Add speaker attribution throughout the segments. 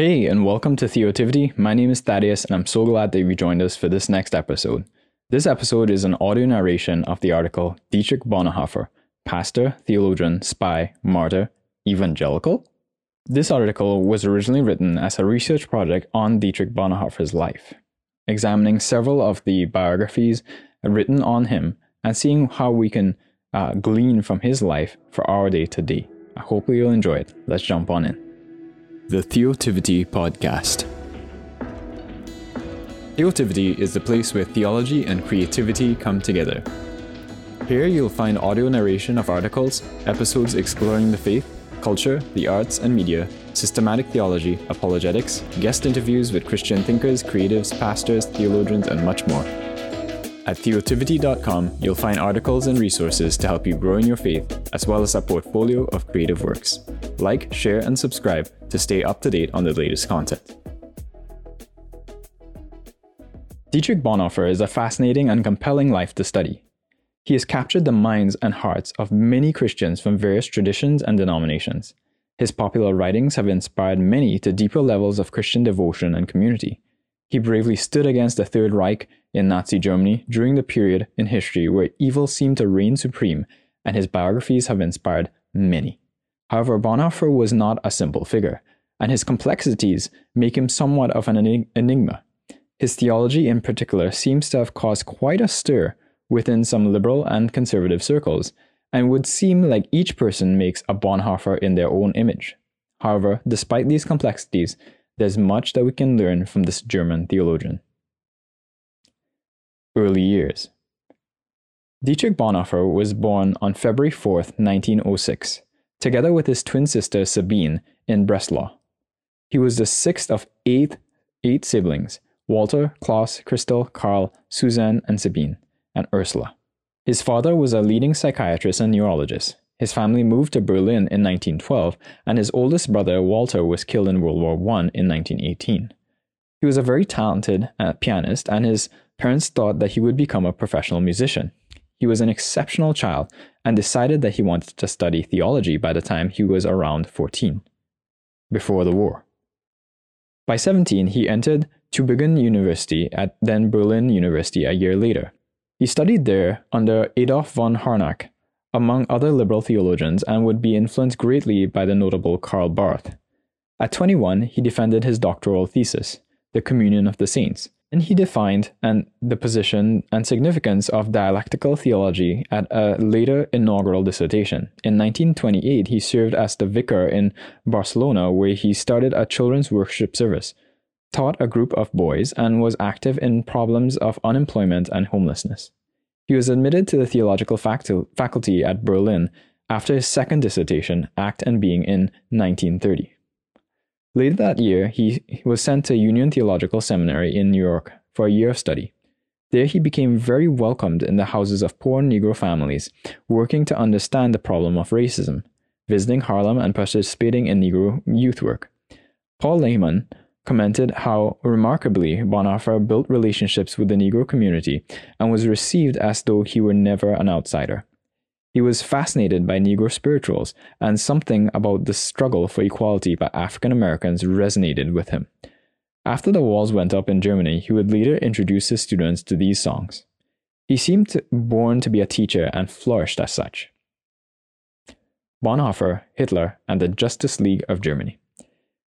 Speaker 1: Hey, and welcome to Theotivity. My name is Thaddeus, and I'm so glad that you joined us for this next episode. This episode is an audio narration of the article Dietrich Bonhoeffer, Pastor, Theologian, Spy, Martyr, Evangelical? This article was originally written as a research project on Dietrich Bonhoeffer's life, examining several of the biographies written on him and seeing how we can uh, glean from his life for our day to day. I hope you'll enjoy it. Let's jump on in. The Theotivity Podcast. Theotivity is the place where theology and creativity come together. Here you'll find audio narration of articles, episodes exploring the faith, culture, the arts and media, systematic theology, apologetics, guest interviews with Christian thinkers, creatives, pastors, theologians, and much more. At theotivity.com, you'll find articles and resources to help you grow in your faith, as well as a portfolio of creative works. Like, share, and subscribe to stay up to date on the latest content. Dietrich Bonhoeffer is a fascinating and compelling life to study. He has captured the minds and hearts of many Christians from various traditions and denominations. His popular writings have inspired many to deeper levels of Christian devotion and community. He bravely stood against the Third Reich in Nazi Germany during the period in history where evil seemed to reign supreme, and his biographies have inspired many. However, Bonhoeffer was not a simple figure, and his complexities make him somewhat of an enigma. His theology, in particular, seems to have caused quite a stir within some liberal and conservative circles, and would seem like each person makes a Bonhoeffer in their own image. However, despite these complexities, there's much that we can learn from this German theologian. Early years Dietrich Bonhoeffer was born on February 4, 1906, together with his twin sister Sabine in Breslau. He was the sixth of eight, eight siblings Walter, Klaus, Christel, Karl, Suzanne, and Sabine, and Ursula. His father was a leading psychiatrist and neurologist. His family moved to Berlin in 1912, and his oldest brother, Walter, was killed in World War I in 1918. He was a very talented uh, pianist, and his parents thought that he would become a professional musician. He was an exceptional child and decided that he wanted to study theology by the time he was around 14, before the war. By 17, he entered Tübingen University at then Berlin University a year later. He studied there under Adolf von Harnack among other liberal theologians, and would be influenced greatly by the notable Karl Barth. At 21, he defended his doctoral thesis, The Communion of the Saints, and he defined and the position and significance of dialectical theology at a later inaugural dissertation. In 1928, he served as the vicar in Barcelona, where he started a children's worship service, taught a group of boys, and was active in problems of unemployment and homelessness. He was admitted to the theological faculty at Berlin after his second dissertation, Act and Being, in 1930. Later that year, he was sent to Union Theological Seminary in New York for a year of study. There, he became very welcomed in the houses of poor Negro families, working to understand the problem of racism, visiting Harlem and participating in Negro youth work. Paul Lehmann commented how remarkably Bonhoeffer built relationships with the Negro community and was received as though he were never an outsider. He was fascinated by Negro spirituals, and something about the struggle for equality by African Americans resonated with him. After the walls went up in Germany, he would later introduce his students to these songs. He seemed born to be a teacher and flourished as such. Bonhoeffer, Hitler, and the Justice League of Germany.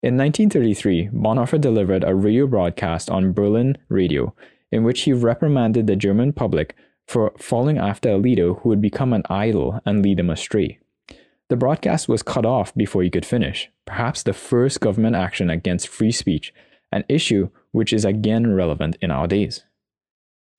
Speaker 1: In 1933, Bonhoeffer delivered a radio broadcast on Berlin radio in which he reprimanded the German public for falling after a leader who would become an idol and lead them astray. The broadcast was cut off before he could finish, perhaps the first government action against free speech, an issue which is again relevant in our days.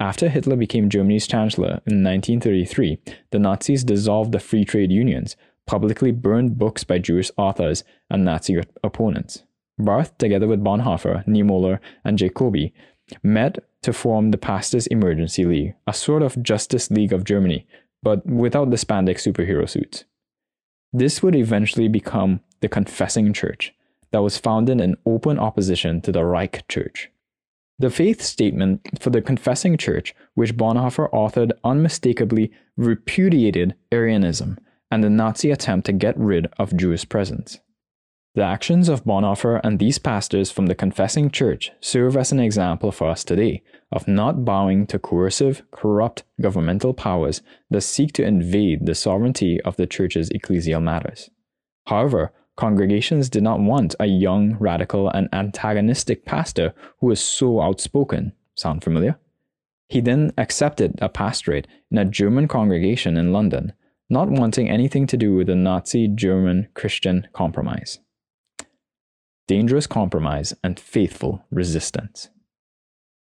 Speaker 1: After Hitler became Germany's chancellor in 1933, the Nazis dissolved the free trade unions, publicly burned books by Jewish authors and Nazi opponents. Barth, together with Bonhoeffer, Niemöller, and Jacobi, met to form the Pastors Emergency League, a sort of Justice League of Germany, but without the spandex superhero suits. This would eventually become the Confessing Church, that was founded in open opposition to the Reich Church. The faith statement for the Confessing Church, which Bonhoeffer authored, unmistakably repudiated Aryanism and the Nazi attempt to get rid of Jewish presence. The actions of Bonhoeffer and these pastors from the confessing church serve as an example for us today of not bowing to coercive, corrupt governmental powers that seek to invade the sovereignty of the church's ecclesial matters. However, congregations did not want a young, radical, and antagonistic pastor who was so outspoken. Sound familiar? He then accepted a pastorate in a German congregation in London, not wanting anything to do with the Nazi German Christian compromise dangerous compromise, and faithful resistance.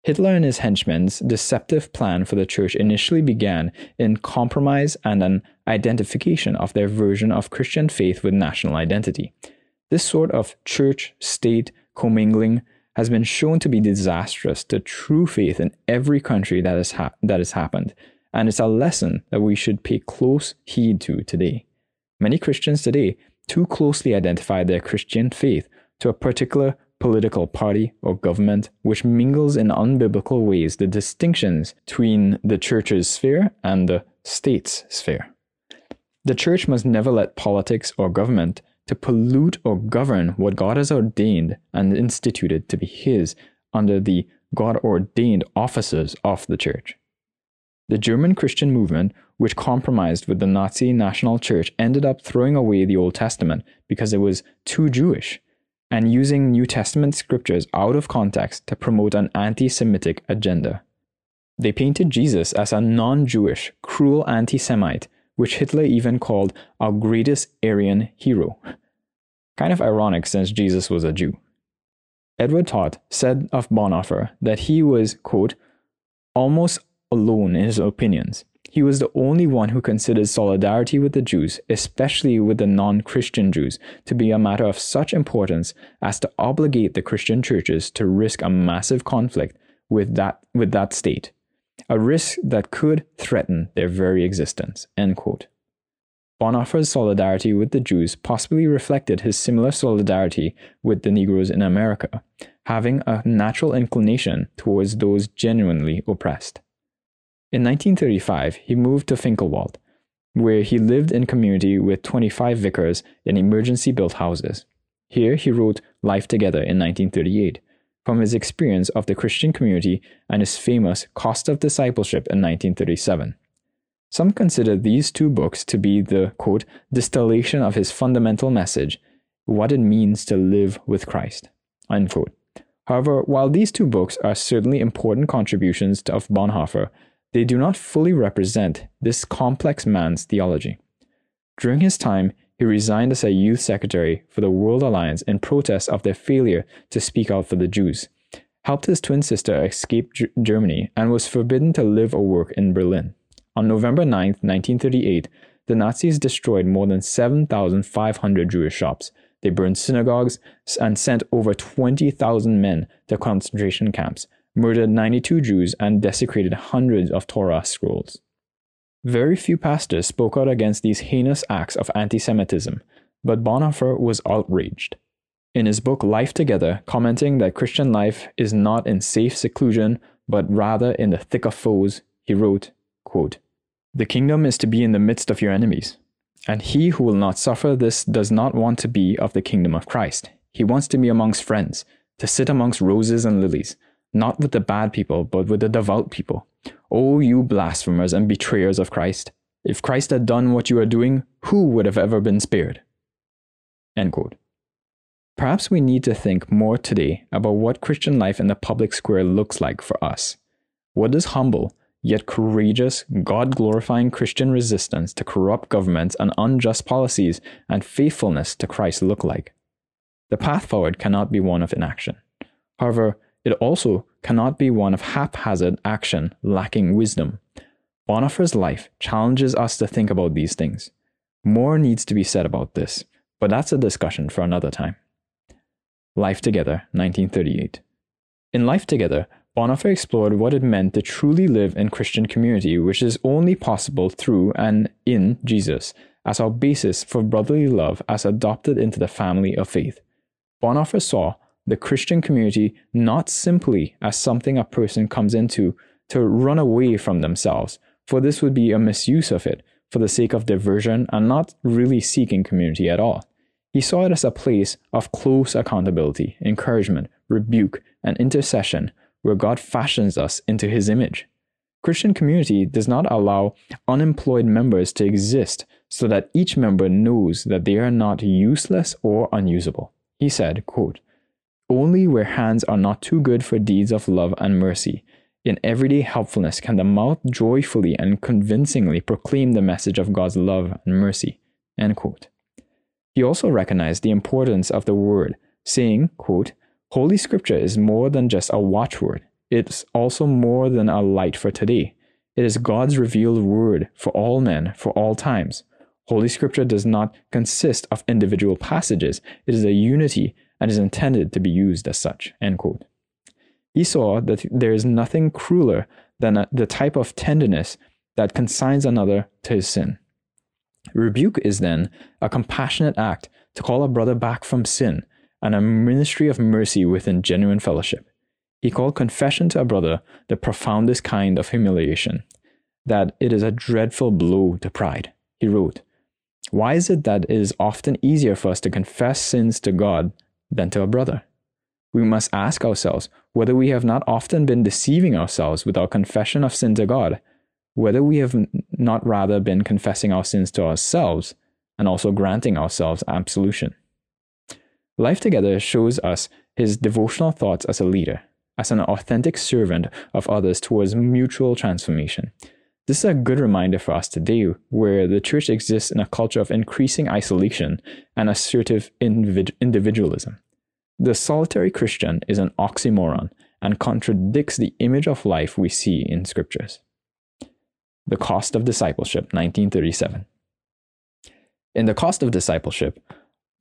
Speaker 1: Hitler and his henchmen's deceptive plan for the church initially began in compromise and an identification of their version of Christian faith with national identity. This sort of church state commingling has been shown to be disastrous to true faith in every country that has, ha- that has happened, and it's a lesson that we should pay close heed to today. Many Christians today too closely identify their Christian faith to a particular political party or government which mingles in unbiblical ways the distinctions between the church's sphere and the state's sphere. The church must never let politics or government to pollute or govern what God has ordained and instituted to be his under the God ordained offices of the church. The German Christian movement, which compromised with the Nazi National Church, ended up throwing away the Old Testament because it was too Jewish and using New Testament scriptures out of context to promote an anti Semitic agenda. They painted Jesus as a non Jewish, cruel anti Semite, which Hitler even called our greatest Aryan hero. Kind of ironic since Jesus was a Jew. Edward Todd said of Bonhoeffer that he was, quote, almost alone in his opinions, he was the only one who considered solidarity with the Jews, especially with the non Christian Jews, to be a matter of such importance as to obligate the Christian churches to risk a massive conflict with that, with that state, a risk that could threaten their very existence. Bonhoeffer's solidarity with the Jews possibly reflected his similar solidarity with the Negroes in America, having a natural inclination towards those genuinely oppressed. In 1935, he moved to Finkenwalde, where he lived in community with 25 vicars in emergency built houses. Here he wrote Life Together in 1938 from his experience of the Christian community and his famous Cost of Discipleship in 1937. Some consider these two books to be the quote, distillation of his fundamental message, what it means to live with Christ. Unquote. However, while these two books are certainly important contributions of Bonhoeffer, they do not fully represent this complex man's theology. During his time, he resigned as a youth secretary for the World Alliance in protest of their failure to speak out for the Jews, helped his twin sister escape G- Germany, and was forbidden to live or work in Berlin. On November 9, 1938, the Nazis destroyed more than 7,500 Jewish shops. They burned synagogues and sent over 20,000 men to concentration camps, murdered 92 Jews, and desecrated hundreds of Torah scrolls. Very few pastors spoke out against these heinous acts of anti Semitism, but Bonhoeffer was outraged. In his book Life Together, commenting that Christian life is not in safe seclusion, but rather in the thick of foes, he wrote, quote, The kingdom is to be in the midst of your enemies, and he who will not suffer this does not want to be of the kingdom of Christ. He wants to be amongst friends, to sit amongst roses and lilies, not with the bad people, but with the devout people. O you blasphemers and betrayers of Christ! If Christ had done what you are doing, who would have ever been spared? Perhaps we need to think more today about what Christian life in the public square looks like for us. What does humble, yet courageous, God glorifying Christian resistance to corrupt governments and unjust policies and faithfulness to Christ look like? The path forward cannot be one of inaction. However, it also cannot be one of haphazard action lacking wisdom. Bonhoeffer's life challenges us to think about these things. More needs to be said about this, but that's a discussion for another time. Life Together, 1938. In Life Together, Bonhoeffer explored what it meant to truly live in Christian community, which is only possible through and in Jesus, as our basis for brotherly love as adopted into the family of faith. Bonhoeffer saw the Christian community not simply as something a person comes into to run away from themselves, for this would be a misuse of it for the sake of diversion and not really seeking community at all. He saw it as a place of close accountability, encouragement, rebuke, and intercession where God fashions us into his image. Christian community does not allow unemployed members to exist so that each member knows that they are not useless or unusable. He said, quote, Only where hands are not too good for deeds of love and mercy, in everyday helpfulness can the mouth joyfully and convincingly proclaim the message of God's love and mercy. He also recognized the importance of the word, saying, quote, Holy Scripture is more than just a watchword. It's also more than a light for today. It is God's revealed word for all men, for all times. Holy Scripture does not consist of individual passages. It is a unity and is intended to be used as such. He saw that there is nothing crueler than a, the type of tenderness that consigns another to his sin. Rebuke is then a compassionate act to call a brother back from sin and a ministry of mercy within genuine fellowship. He called confession to a brother the profoundest kind of humiliation, that it is a dreadful blow to pride. He wrote, Why is it that it is often easier for us to confess sins to God than to a brother? We must ask ourselves whether we have not often been deceiving ourselves with our confession of sin to God, whether we have not rather been confessing our sins to ourselves and also granting ourselves absolution. Life Together shows us his devotional thoughts as a leader, as an authentic servant of others towards mutual transformation. This is a good reminder for us today, where the church exists in a culture of increasing isolation and assertive individualism. The solitary Christian is an oxymoron and contradicts the image of life we see in scriptures. The Cost of Discipleship, 1937. In The Cost of Discipleship,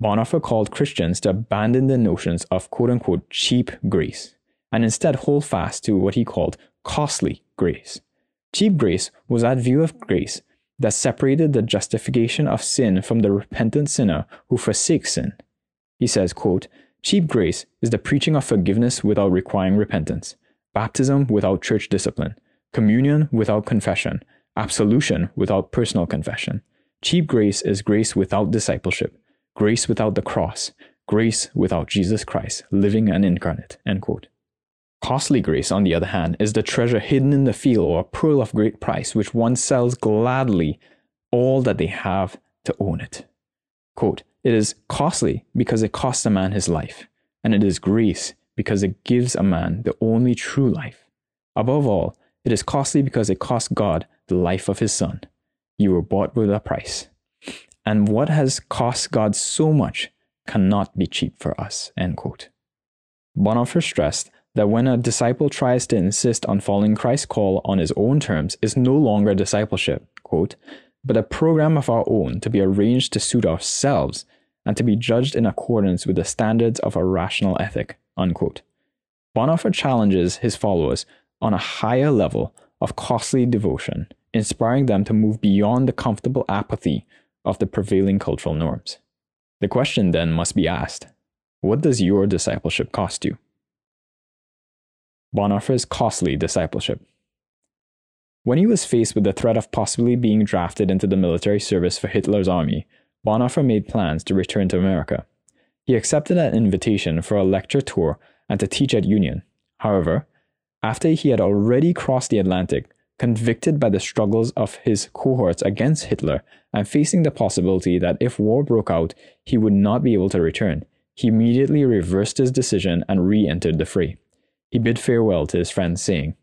Speaker 1: Bonhoeffer called Christians to abandon the notions of quote unquote cheap grace and instead hold fast to what he called costly grace. Cheap grace was that view of grace that separated the justification of sin from the repentant sinner who forsakes sin. He says, quote, Cheap grace is the preaching of forgiveness without requiring repentance, baptism without church discipline, communion without confession, absolution without personal confession. Cheap grace is grace without discipleship, grace without the cross, grace without Jesus Christ, living and incarnate. End quote. Costly grace, on the other hand, is the treasure hidden in the field or a pearl of great price, which one sells gladly all that they have to own it. Quote, it is costly because it costs a man his life, and it is grace because it gives a man the only true life. Above all, it is costly because it cost God the life of his son. You were bought with a price. And what has cost God so much cannot be cheap for us. End quote. Bonhoeffer stressed that when a disciple tries to insist on following Christ's call on his own terms is no longer discipleship, quote, but a program of our own to be arranged to suit ourselves and to be judged in accordance with the standards of a rational ethic, unquote. Bonhoeffer challenges his followers on a higher level of costly devotion, inspiring them to move beyond the comfortable apathy of the prevailing cultural norms. The question then must be asked what does your discipleship cost you? Bonhoeffer's costly discipleship. When he was faced with the threat of possibly being drafted into the military service for Hitler's army, Bonhoeffer made plans to return to America. He accepted an invitation for a lecture tour and to teach at Union. However, after he had already crossed the Atlantic, convicted by the struggles of his cohorts against Hitler and facing the possibility that if war broke out, he would not be able to return, he immediately reversed his decision and re entered the fray. He bid farewell to his friends, saying,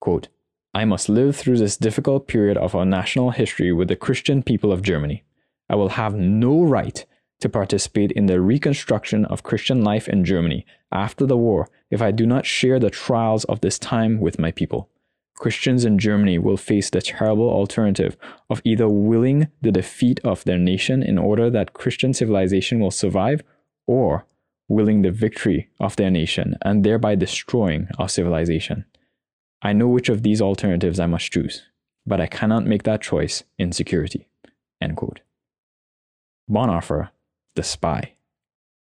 Speaker 1: quote, I must live through this difficult period of our national history with the Christian people of Germany. I will have no right to participate in the reconstruction of Christian life in Germany after the war if I do not share the trials of this time with my people. Christians in Germany will face the terrible alternative of either willing the defeat of their nation in order that Christian civilization will survive, or willing the victory of their nation and thereby destroying our civilization. I know which of these alternatives I must choose, but I cannot make that choice in security. End quote. Bonhoeffer, the spy.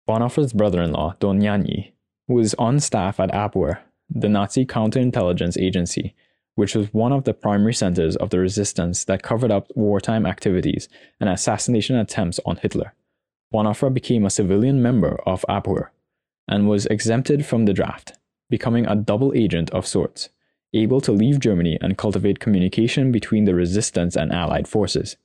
Speaker 1: Bonhoeffer's brother in law, Dohnanyi, was on staff at Abwehr, the Nazi counterintelligence agency which was one of the primary centers of the resistance that covered up wartime activities and assassination attempts on Hitler. Bonhoeffer became a civilian member of Abwehr and was exempted from the draft, becoming a double agent of sorts, able to leave Germany and cultivate communication between the resistance and Allied forces.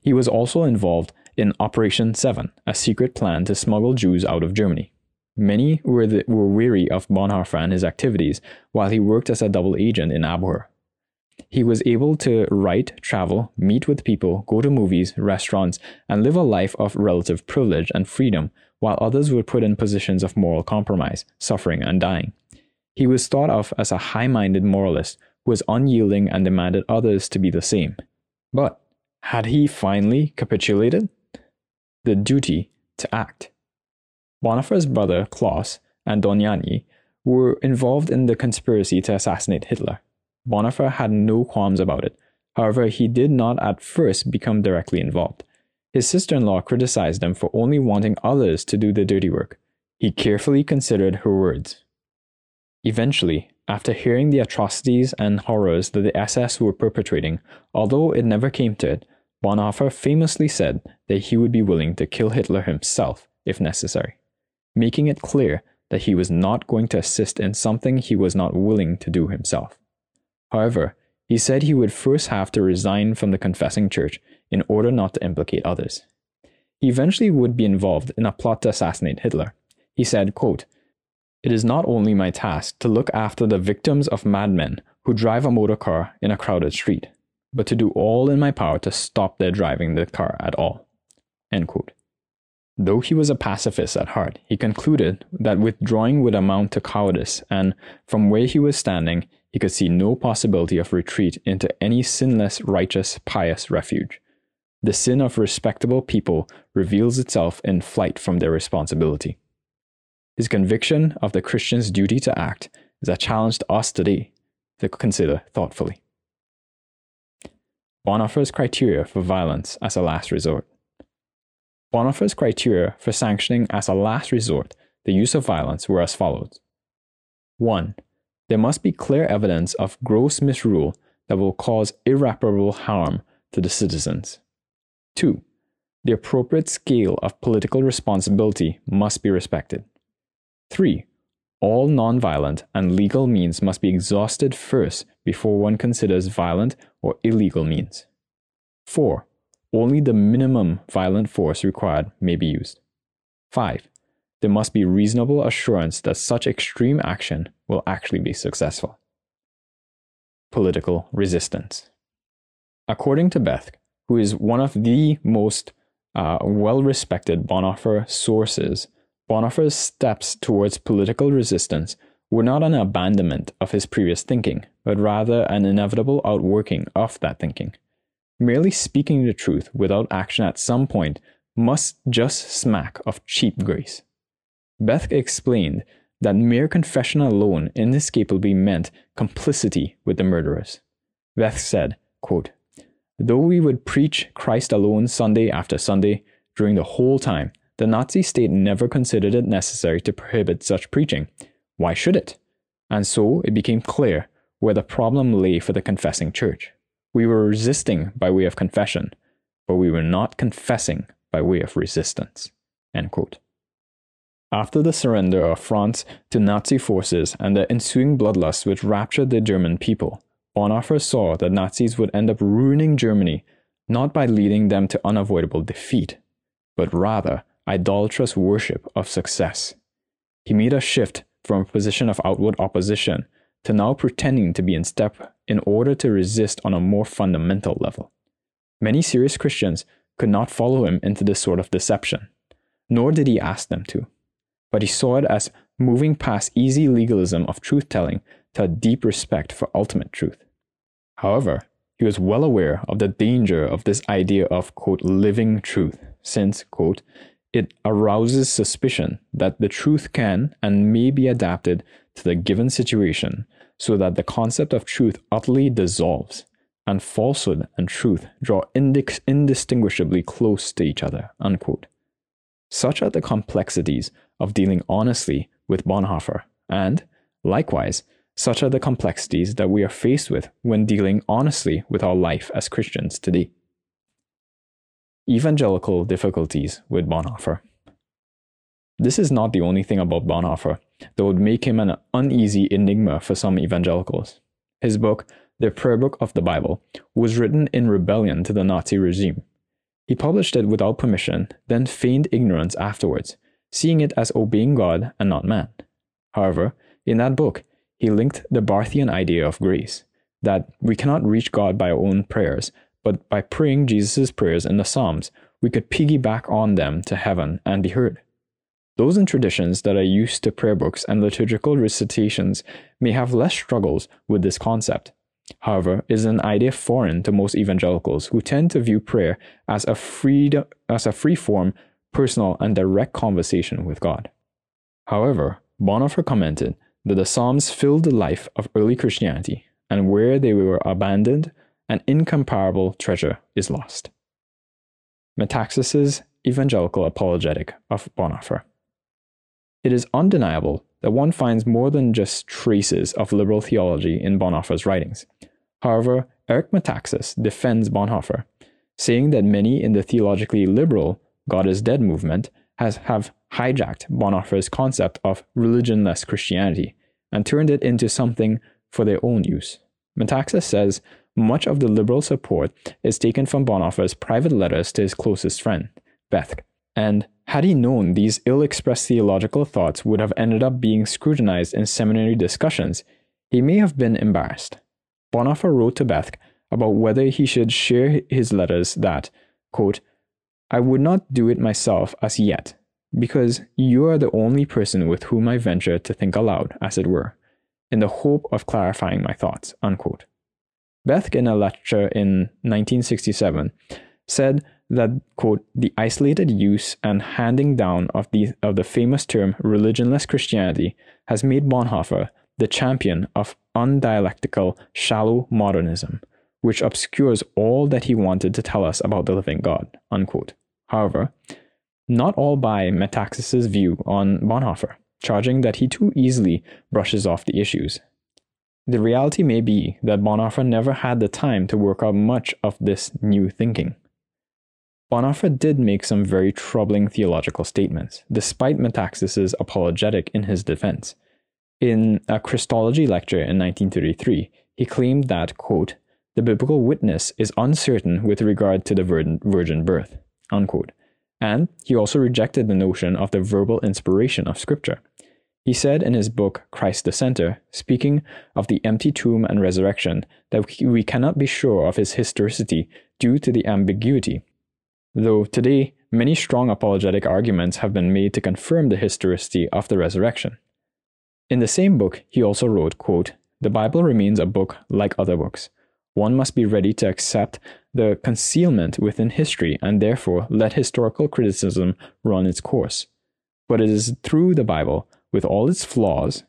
Speaker 1: He was also involved in Operation Seven, a secret plan to smuggle Jews out of Germany. Many were, the, were weary of Bonhoeffer and his activities while he worked as a double agent in Abwehr. He was able to write, travel, meet with people, go to movies, restaurants, and live a life of relative privilege and freedom, while others were put in positions of moral compromise, suffering, and dying. He was thought of as a high minded moralist who was unyielding and demanded others to be the same. But had he finally capitulated? The duty to act. Bonhoeffer's brother Klaus and Dohnanyi were involved in the conspiracy to assassinate Hitler. Bonhoeffer had no qualms about it. However, he did not at first become directly involved. His sister in law criticized him for only wanting others to do the dirty work. He carefully considered her words. Eventually, after hearing the atrocities and horrors that the SS were perpetrating, although it never came to it, Bonhoeffer famously said that he would be willing to kill Hitler himself if necessary making it clear that he was not going to assist in something he was not willing to do himself. However, he said he would first have to resign from the confessing church in order not to implicate others. He eventually would be involved in a plot to assassinate Hitler. He said, quote, It is not only my task to look after the victims of madmen who drive a motor car in a crowded street, but to do all in my power to stop their driving the car at all. Though he was a pacifist at heart, he concluded that withdrawing would amount to cowardice, and from where he was standing, he could see no possibility of retreat into any sinless, righteous, pious refuge. The sin of respectable people reveals itself in flight from their responsibility. His conviction of the Christian's duty to act is a challenge to us today to consider thoughtfully. Bonhoeffer's criteria for violence as a last resort. Bonhoeffer's criteria for sanctioning as a last resort the use of violence were as follows 1. There must be clear evidence of gross misrule that will cause irreparable harm to the citizens. 2. The appropriate scale of political responsibility must be respected. 3. All nonviolent and legal means must be exhausted first before one considers violent or illegal means. 4 only the minimum violent force required may be used. 5. There must be reasonable assurance that such extreme action will actually be successful. Political resistance. According to Bethge, who is one of the most uh, well respected Bonhoeffer sources, Bonhoeffer's steps towards political resistance were not an abandonment of his previous thinking, but rather an inevitable outworking of that thinking. Merely speaking the truth without action at some point must just smack of cheap grace. Bethge explained that mere confession alone inescapably meant complicity with the murderers. Beth said, quote, Though we would preach Christ alone Sunday after Sunday, during the whole time, the Nazi state never considered it necessary to prohibit such preaching. Why should it? And so it became clear where the problem lay for the confessing church. We were resisting by way of confession, but we were not confessing by way of resistance. After the surrender of France to Nazi forces and the ensuing bloodlust which raptured the German people, Bonhoeffer saw that Nazis would end up ruining Germany not by leading them to unavoidable defeat, but rather idolatrous worship of success. He made a shift from a position of outward opposition to now pretending to be in step in order to resist on a more fundamental level. Many serious Christians could not follow him into this sort of deception, nor did he ask them to. But he saw it as moving past easy legalism of truth telling to a deep respect for ultimate truth. However, he was well aware of the danger of this idea of, quote, living truth, since, quote, it arouses suspicion that the truth can and may be adapted to the given situation so that the concept of truth utterly dissolves and falsehood and truth draw indistinguishably close to each other. Unquote. Such are the complexities of dealing honestly with Bonhoeffer, and, likewise, such are the complexities that we are faced with when dealing honestly with our life as Christians today. Evangelical difficulties with Bonhoeffer. This is not the only thing about Bonhoeffer that would make him an uneasy enigma for some evangelicals. His book, The Prayer Book of the Bible, was written in rebellion to the Nazi regime. He published it without permission, then feigned ignorance afterwards, seeing it as obeying God and not man. However, in that book, he linked the Barthian idea of grace, that we cannot reach God by our own prayers, but by praying Jesus' prayers in the Psalms, we could piggyback on them to heaven and be heard. Those in traditions that are used to prayer books and liturgical recitations may have less struggles with this concept. However, it is an idea foreign to most evangelicals who tend to view prayer as a as a free form, personal, and direct conversation with God. However, Bonhoeffer commented that the Psalms filled the life of early Christianity, and where they were abandoned, an incomparable treasure is lost. Metaxas's Evangelical Apologetic of Bonhoeffer. It is undeniable that one finds more than just traces of liberal theology in Bonhoeffer's writings. However, Eric Metaxas defends Bonhoeffer, saying that many in the theologically liberal God is Dead movement has have hijacked Bonhoeffer's concept of religionless Christianity and turned it into something for their own use. Metaxas says much of the liberal support is taken from Bonhoeffer's private letters to his closest friend, Bethge, and had he known these ill expressed theological thoughts would have ended up being scrutinized in seminary discussions, he may have been embarrassed. Bonhoeffer wrote to Bethge about whether he should share his letters that, quote, I would not do it myself as yet, because you are the only person with whom I venture to think aloud, as it were, in the hope of clarifying my thoughts. Unquote. Bethge, in a lecture in 1967, said that, quote, the isolated use and handing down of the, of the famous term religionless Christianity has made Bonhoeffer the champion of undialectical, shallow modernism, which obscures all that he wanted to tell us about the living God. Unquote. However, not all buy Metaxas's view on Bonhoeffer, charging that he too easily brushes off the issues. The reality may be that Bonhoeffer never had the time to work out much of this new thinking. Bonhoeffer did make some very troubling theological statements, despite Metaxas's apologetic in his defense. In a Christology lecture in 1933, he claimed that, quote, the biblical witness is uncertain with regard to the virgin birth, unquote. And he also rejected the notion of the verbal inspiration of Scripture. He said in his book Christ the Center, speaking of the empty tomb and resurrection, that we cannot be sure of his historicity due to the ambiguity though today many strong apologetic arguments have been made to confirm the historicity of the resurrection. In the same book, he also wrote, quote, The Bible remains a book like other books. One must be ready to accept the concealment within history and therefore let historical criticism run its course. But it is through the Bible, with all its flaws,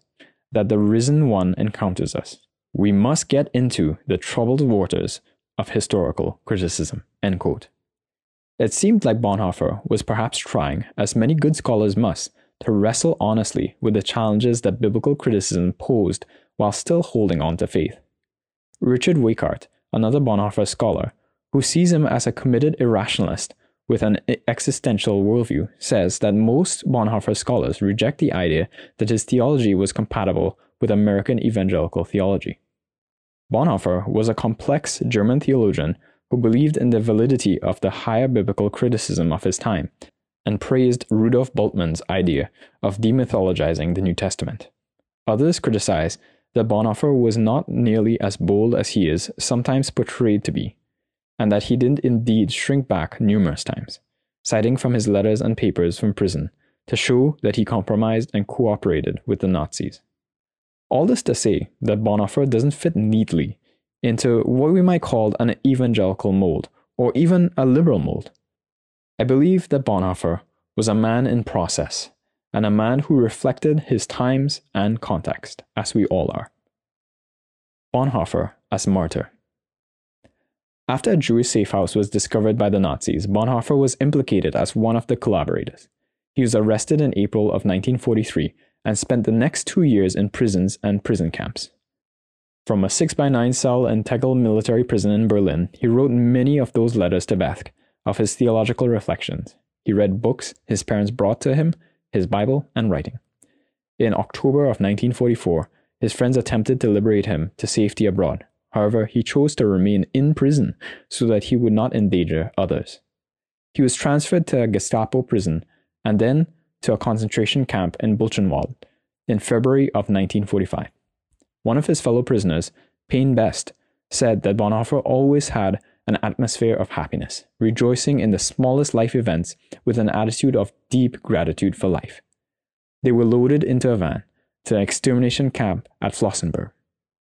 Speaker 1: that the risen one encounters us. We must get into the troubled waters of historical criticism. End quote. It seemed like Bonhoeffer was perhaps trying, as many good scholars must, to wrestle honestly with the challenges that biblical criticism posed while still holding on to faith. Richard Weikart, another Bonhoeffer scholar, who sees him as a committed irrationalist with an existential worldview, says that most Bonhoeffer scholars reject the idea that his theology was compatible with American evangelical theology. Bonhoeffer was a complex German theologian who believed in the validity of the higher biblical criticism of his time and praised Rudolf Bultmann's idea of demythologizing the New Testament. Others criticize that Bonhoeffer was not nearly as bold as he is sometimes portrayed to be, and that he didn't indeed shrink back numerous times, citing from his letters and papers from prison to show that he compromised and cooperated with the Nazis. All this to say that Bonhoeffer doesn't fit neatly into what we might call an evangelical mold, or even a liberal mold. I believe that Bonhoeffer was a man in process, and a man who reflected his times and context, as we all are. Bonhoeffer as martyr. After a Jewish safe house was discovered by the Nazis, Bonhoeffer was implicated as one of the collaborators. He was arrested in April of 1943 and spent the next two years in prisons and prison camps. From a 6x9 cell in Tegel military prison in Berlin, he wrote many of those letters to Bethge, of his theological reflections. He read books his parents brought to him, his Bible, and writing. In October of 1944, his friends attempted to liberate him to safety abroad. However, he chose to remain in prison so that he would not endanger others. He was transferred to a Gestapo prison and then to a concentration camp in Buchenwald in February of 1945. One of his fellow prisoners, Payne Best, said that Bonhoeffer always had an atmosphere of happiness, rejoicing in the smallest life events with an attitude of deep gratitude for life. They were loaded into a van to the extermination camp at Flossenburg.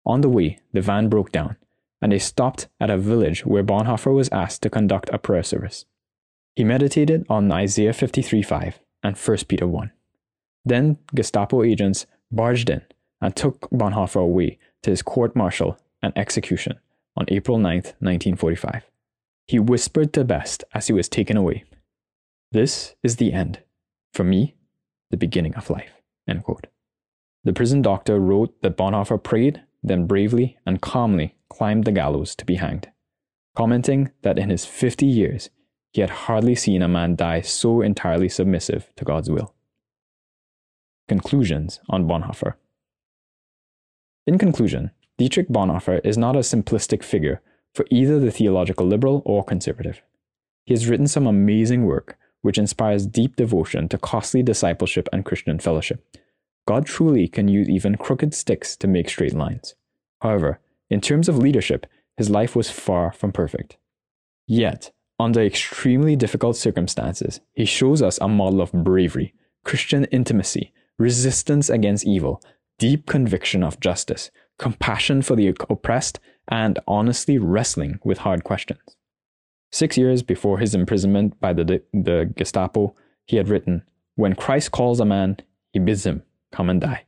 Speaker 1: On the way, the van broke down, and they stopped at a village where Bonhoeffer was asked to conduct a prayer service. He meditated on Isaiah 53:5 and 1 Peter 1. Then Gestapo agents barged in and took Bonhoeffer away to his court martial and execution on April 9, 1945. He whispered to Best as he was taken away, This is the end. For me, the beginning of life. The prison doctor wrote that Bonhoeffer prayed, then bravely and calmly climbed the gallows to be hanged, commenting that in his 50 years he had hardly seen a man die so entirely submissive to God's will. Conclusions on Bonhoeffer. In conclusion, Dietrich Bonhoeffer is not a simplistic figure for either the theological liberal or conservative. He has written some amazing work which inspires deep devotion to costly discipleship and Christian fellowship. God truly can use even crooked sticks to make straight lines. However, in terms of leadership, his life was far from perfect. Yet, under extremely difficult circumstances, he shows us a model of bravery, Christian intimacy, resistance against evil, deep conviction of justice, compassion for the oppressed, and honestly wrestling with hard questions. Six years before his imprisonment by the, the Gestapo, he had written, When Christ calls a man, he bids him come and die.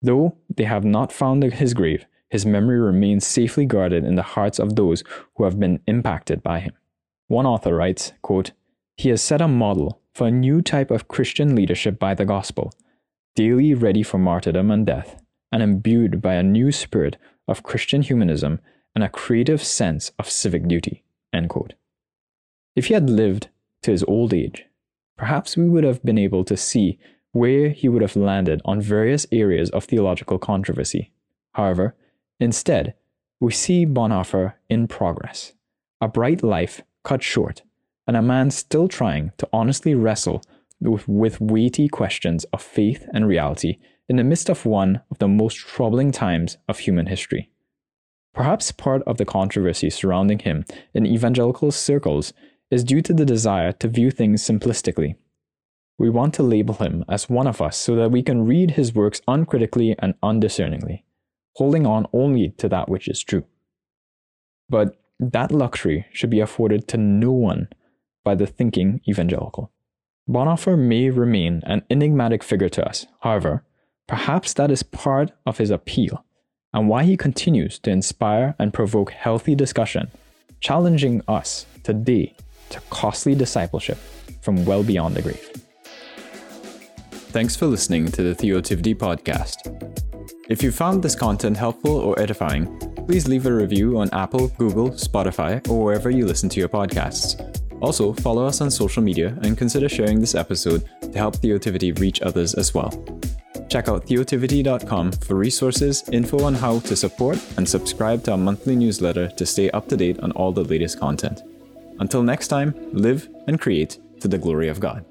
Speaker 1: Though they have not found his grave, his memory remains safely guarded in the hearts of those who have been impacted by him. One author writes, quote, He has set a model for a new type of Christian leadership by the gospel, daily ready for martyrdom and death, and imbued by a new spirit of Christian humanism and a creative sense of civic duty. If he had lived to his old age, perhaps we would have been able to see where he would have landed on various areas of theological controversy. However, instead, we see Bonhoeffer in progress, a bright life cut short, and a man still trying to honestly wrestle with, with weighty questions of faith and reality in the midst of one of the most troubling times of human history. Perhaps part of the controversy surrounding him in evangelical circles is due to the desire to view things simplistically. We want to label him as one of us so that we can read his works uncritically and undiscerningly, holding on only to that which is true. But that luxury should be afforded to no one by the thinking evangelical. Bonhoeffer may remain an enigmatic figure to us, however, Perhaps that is part of his appeal and why he continues to inspire and provoke healthy discussion, challenging us today to costly discipleship from well beyond the grave. Thanks for listening to the Theotivity podcast. If you found this content helpful or edifying, please leave a review on Apple, Google, Spotify, or wherever you listen to your podcasts. Also, follow us on social media and consider sharing this episode to help Theotivity reach others as well. Check out theotivity.com for resources, info on how to support, and subscribe to our monthly newsletter to stay up to date on all the latest content. Until next time, live and create to the glory of God.